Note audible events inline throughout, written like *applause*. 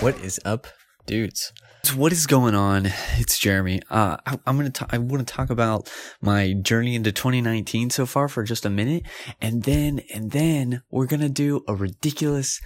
What is up, dudes? What is going on? It's Jeremy. Uh, I, am gonna. I want to talk about my journey into 2019 so far for just a minute, and then and then we're gonna do a ridiculous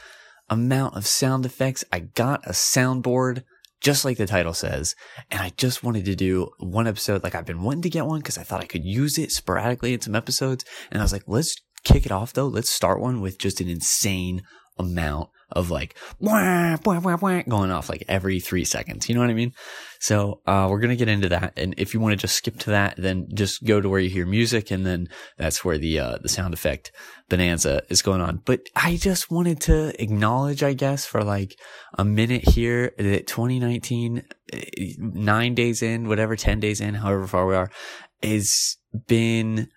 amount of sound effects. I got a soundboard, just like the title says, and I just wanted to do one episode. Like I've been wanting to get one because I thought I could use it sporadically in some episodes, and I was like, let's kick it off though. Let's start one with just an insane amount of like wah, wah, wah, wah, going off like every three seconds. You know what I mean? So uh, we're gonna get into that, and if you want to just skip to that, then just go to where you hear music, and then that's where the uh, the sound effect bonanza is going on. But I just wanted to acknowledge, I guess, for like a minute here that 2019, eh, nine days in, whatever, ten days in, however far we are, has been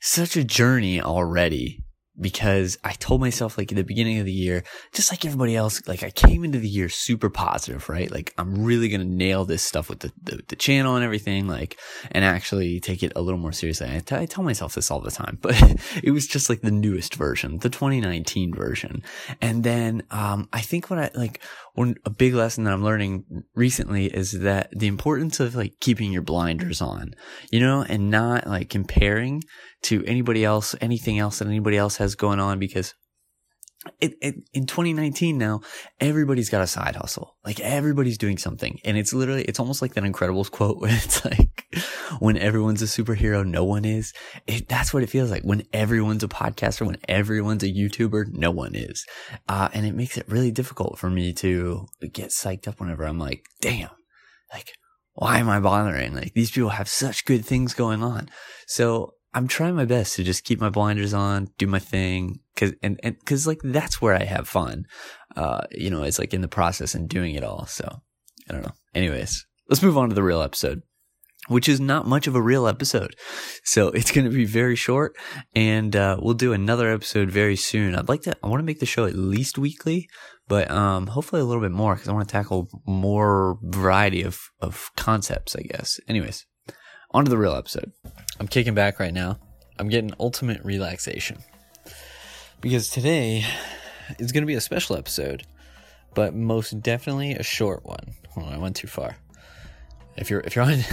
such a journey already because I told myself like at the beginning of the year, just like everybody else, like I came into the year super positive, right? Like I'm really going to nail this stuff with the, the, the, channel and everything, like, and actually take it a little more seriously. I, t- I tell myself this all the time, *laughs* but it was just like the newest version, the 2019 version. And then, um, I think what I like, one, a big lesson that I'm learning recently is that the importance of like keeping your blinders on, you know, and not like comparing to anybody else, anything else that anybody else has going on because it, it, in 2019 now, everybody's got a side hustle. Like everybody's doing something. And it's literally, it's almost like that Incredibles *laughs* quote where it's like, when everyone's a superhero, no one is. It, that's what it feels like. When everyone's a podcaster, when everyone's a YouTuber, no one is. Uh, and it makes it really difficult for me to get psyched up whenever I'm like, damn, like, why am I bothering? Like these people have such good things going on. So I'm trying my best to just keep my blinders on, do my thing, cause, and, and, cause like that's where I have fun. Uh, you know, it's like in the process and doing it all. So I don't know. Anyways, let's move on to the real episode, which is not much of a real episode. So *laughs* it's going to be very short and, uh, we'll do another episode very soon. I'd like to, I want to make the show at least weekly, but, um, hopefully a little bit more because I want to tackle more variety of, of concepts, I guess. Anyways, on to the real episode. I'm kicking back right now. I'm getting ultimate relaxation. Because today is going to be a special episode, but most definitely a short one. Hold on, I went too far. If you're if you're on *laughs*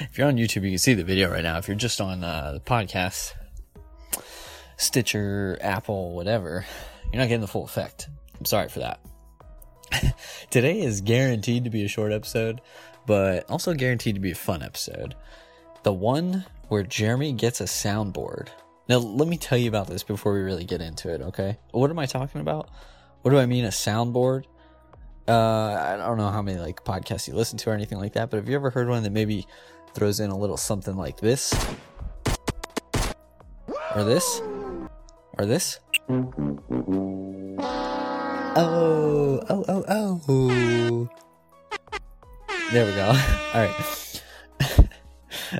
if you're on YouTube, you can see the video right now. If you're just on uh, the podcast, Stitcher, Apple, whatever, you're not getting the full effect. I'm sorry for that. *laughs* Today is guaranteed to be a short episode, but also guaranteed to be a fun episode. The one where Jeremy gets a soundboard. Now, let me tell you about this before we really get into it, okay? What am I talking about? What do I mean, a soundboard? Uh, I don't know how many like podcasts you listen to or anything like that, but have you ever heard one that maybe throws in a little something like this? Or this? Or this? Oh, oh, oh, oh. There we go. *laughs* All right.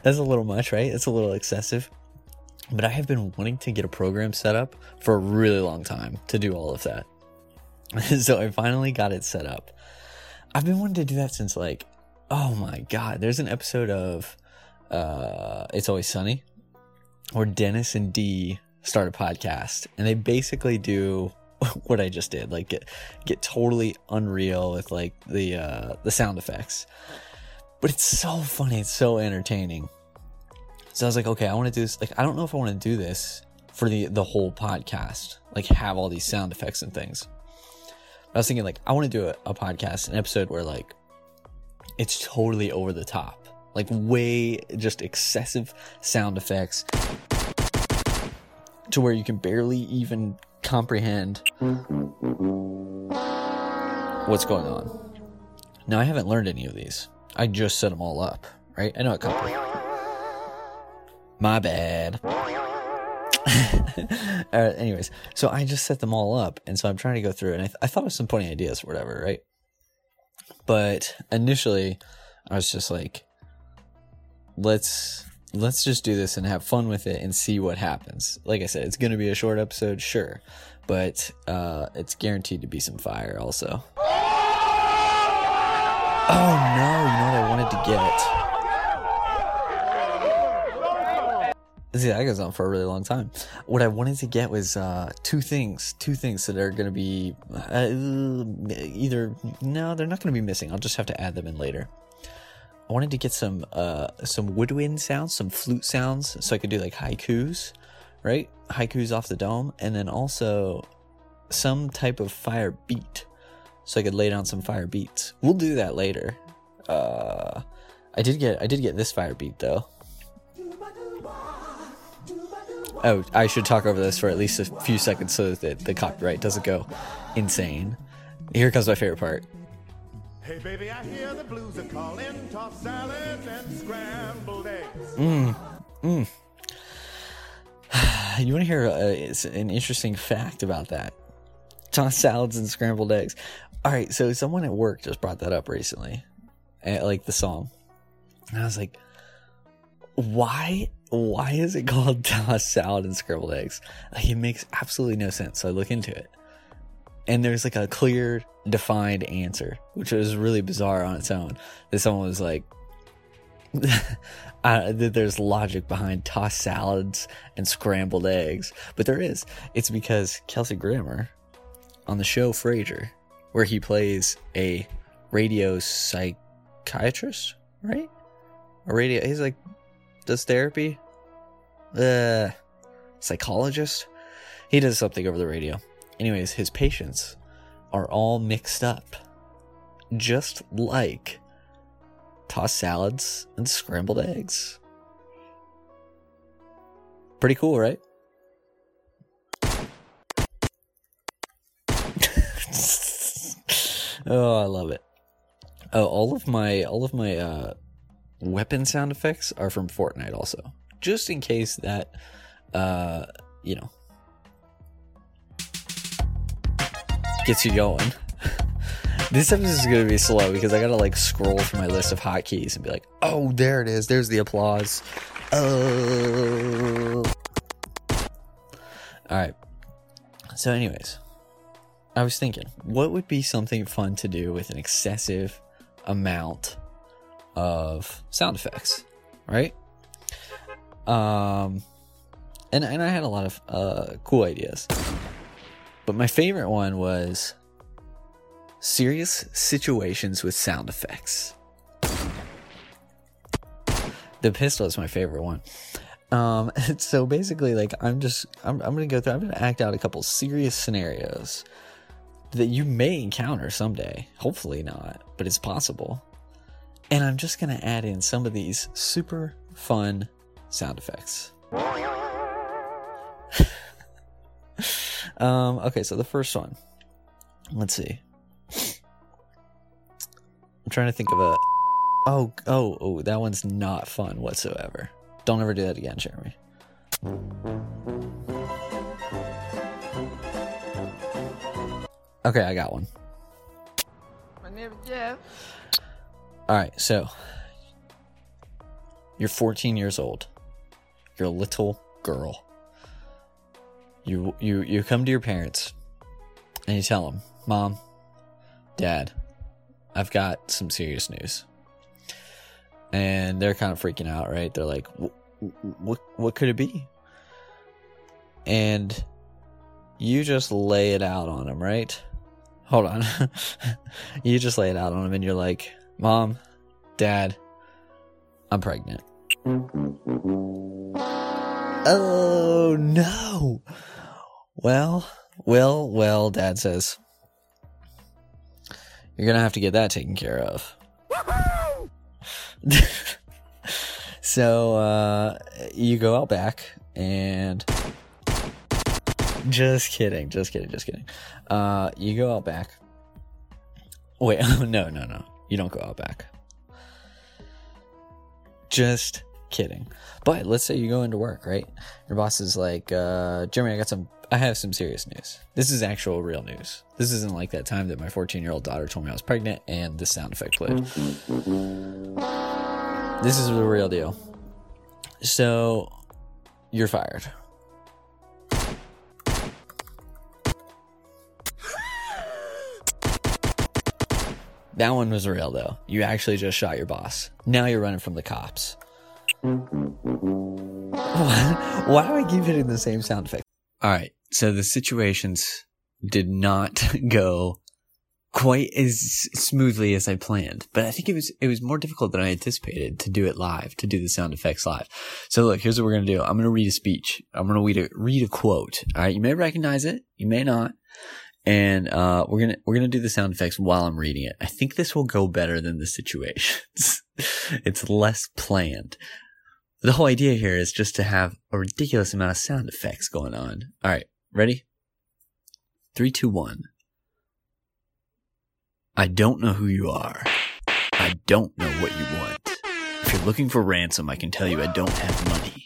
That's a little much, right? It's a little excessive. But I have been wanting to get a program set up for a really long time to do all of that. *laughs* so I finally got it set up. I've been wanting to do that since like, oh my god, there's an episode of uh It's Always Sunny where Dennis and Dee start a podcast and they basically do *laughs* what I just did, like get get totally unreal with like the uh the sound effects. But it's so funny. It's so entertaining. So I was like, okay, I want to do this. Like, I don't know if I want to do this for the the whole podcast. Like, have all these sound effects and things. But I was thinking, like, I want to do a, a podcast, an episode where like it's totally over the top, like way just excessive sound effects, to where you can barely even comprehend what's going on. Now, I haven't learned any of these. I just set them all up, right? I know a couple. My bad. *laughs* uh, anyways, so I just set them all up, and so I'm trying to go through, and I, th- I thought of some funny ideas or whatever, right? But initially, I was just like, let's let's just do this and have fun with it and see what happens. Like I said, it's going to be a short episode, sure, but uh, it's guaranteed to be some fire also. Oh no, to get? See, that goes on for a really long time. What I wanted to get was uh, two things, two things that are going to be uh, either no, they're not going to be missing. I'll just have to add them in later. I wanted to get some uh, some woodwind sounds, some flute sounds, so I could do like haikus, right? Haikus off the dome, and then also some type of fire beat, so I could lay down some fire beats. We'll do that later. Uh, I did get I did get this fire beat though. Oh, I should talk over this for at least a few seconds so that the copyright doesn't go insane. Here comes my favorite part. Hey baby, I hear the blues are calling, tossed salads and scrambled eggs. Mmm, mmm. *sighs* you want to hear uh, an interesting fact about that? Tossed salads and scrambled eggs. All right, so someone at work just brought that up recently, eh, like the song, and I was like, why why is it called *laughs* tossed salad and scrambled eggs? Like it makes absolutely no sense. So I look into it. And there's like a clear, defined answer, which was really bizarre on its own. That someone was like, *laughs* there's logic behind tossed salads and scrambled eggs. But there is. It's because Kelsey Grammer on the show Frasier, where he plays a radio psychiatrist, right? A radio, he's like does therapy. Uh, psychologist. He does something over the radio. Anyways, his patients are all mixed up, just like tossed salads and scrambled eggs. Pretty cool, right? *laughs* oh, I love it. Oh, all of my all of my uh weapon sound effects are from Fortnite also. Just in case that uh you know gets you going. *laughs* this episode is gonna be slow because I gotta like scroll through my list of hotkeys and be like, oh there it is, there's the applause. Oh Alright. So anyways, I was thinking, what would be something fun to do with an excessive amount of sound effects, right? Um, and and I had a lot of uh, cool ideas, but my favorite one was serious situations with sound effects. The pistol is my favorite one. Um, *laughs* so basically, like I'm just I'm I'm gonna go through. I'm gonna act out a couple serious scenarios that you may encounter someday. Hopefully not, but it's possible. And I'm just going to add in some of these super fun sound effects. *laughs* um, okay, so the first one. Let's see. I'm trying to think of a. Oh, oh, oh, that one's not fun whatsoever. Don't ever do that again, Jeremy. Okay, I got one. My name is Jeff. All right, so you're 14 years old. You're a little girl. You you you come to your parents and you tell them, "Mom, Dad, I've got some serious news." And they're kind of freaking out, right? They're like, "What what could it be?" And you just lay it out on them, right? Hold on. *laughs* you just lay it out on them and you're like, Mom, Dad, I'm pregnant. Oh no. Well, well, well, Dad says. You're gonna have to get that taken care of. *laughs* so uh, you go out back and *laughs* just kidding, just kidding, just kidding. Uh, you go out back. Wait, *laughs* no, no, no. You don't go out back. Just kidding. But let's say you go into work, right? Your boss is like, uh, Jeremy, I got some, I have some serious news. This is actual real news. This isn't like that time that my 14 year old daughter told me I was pregnant and the sound effect played. This is the real deal. So, you're fired. That one was real though. You actually just shot your boss. Now you're running from the cops. *laughs* Why do I keep hitting the same sound effect? All right. So the situations did not *laughs* go quite as smoothly as I planned, but I think it was it was more difficult than I anticipated to do it live, to do the sound effects live. So look, here's what we're gonna do. I'm gonna read a speech. I'm gonna read a read a quote. All right, you may recognize it, you may not, and uh, we're gonna we're gonna do the sound effects while I'm reading it. I think this will go better than the situations. *laughs* it's less planned. The whole idea here is just to have a ridiculous amount of sound effects going on. All right, ready? Three, two, one. I don't know who you are. I don't know what you want. If you're looking for ransom, I can tell you I don't have money.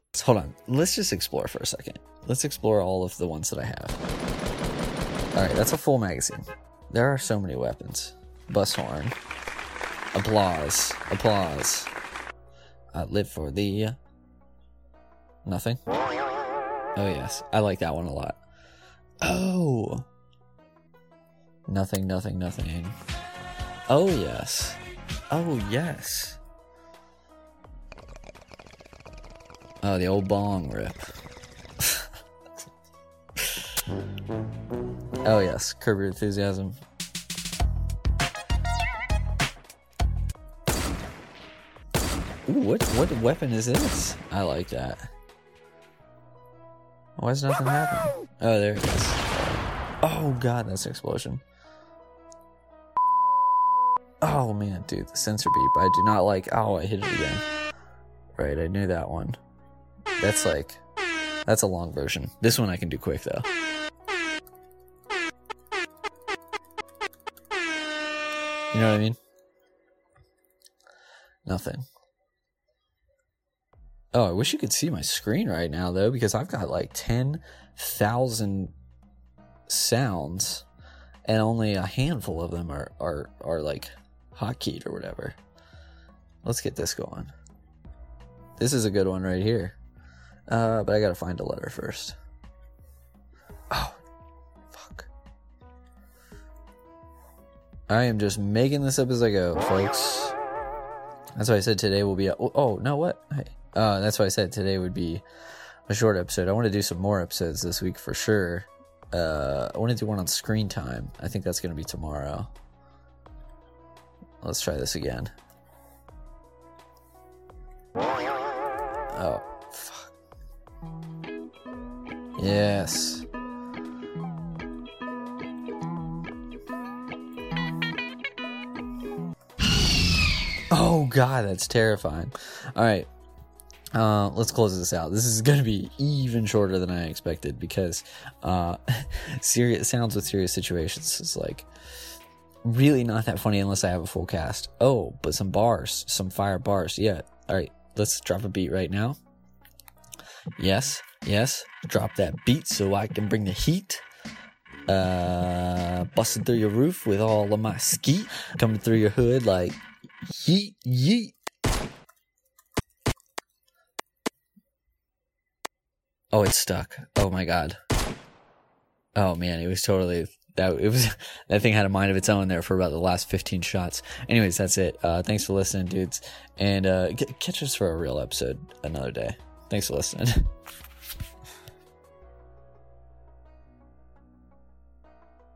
Hold on. Let's just explore for a second. Let's explore all of the ones that I have. All right, that's a full magazine. There are so many weapons. Bus horn. Applause. Applause. I live for the... Nothing? Oh, yes. I like that one a lot. Oh. Nothing, nothing, nothing. Oh, yes. Oh, yes. Oh, the old bong rip. oh, yes. Curb Your Enthusiasm. Ooh, what, what weapon is this? I like that. Why is nothing happening? Oh, there it is. Oh, God, that's an explosion. Oh man, dude, the sensor beep. I do not like. Oh, I hit it again. Right, I knew that one. That's like, that's a long version. This one I can do quick though. You know what I mean? Nothing. Oh, I wish you could see my screen right now though, because I've got like 10,000 sounds and only a handful of them are, are, are like hotkeyed or whatever. Let's get this going. This is a good one right here. Uh, but I gotta find a letter first. Oh, fuck. I am just making this up as I go, folks. That's why I said today will be. A, oh, oh, no, what? Hey. Uh, that's why I said today would be a short episode. I want to do some more episodes this week for sure. Uh, I want to do one on screen time. I think that's going to be tomorrow. Let's try this again. Oh. Yes. Oh god, that's terrifying. All right. Uh, let's close this out. This is going to be even shorter than I expected because uh, *laughs* serious sounds with serious situations is like really not that funny unless I have a full cast. Oh, but some bars, some fire bars. Yeah. All right, let's drop a beat right now. Yes, yes. Drop that beat so I can bring the heat. Uh, busting through your roof with all of my skeet coming through your hood like yeet yeet. Oh, it's stuck. Oh my god. Oh man, it was totally that it was *laughs* that thing had a mind of its own there for about the last 15 shots anyways that's it uh, thanks for listening dudes and uh, catch us for a real episode another day thanks for listening *laughs*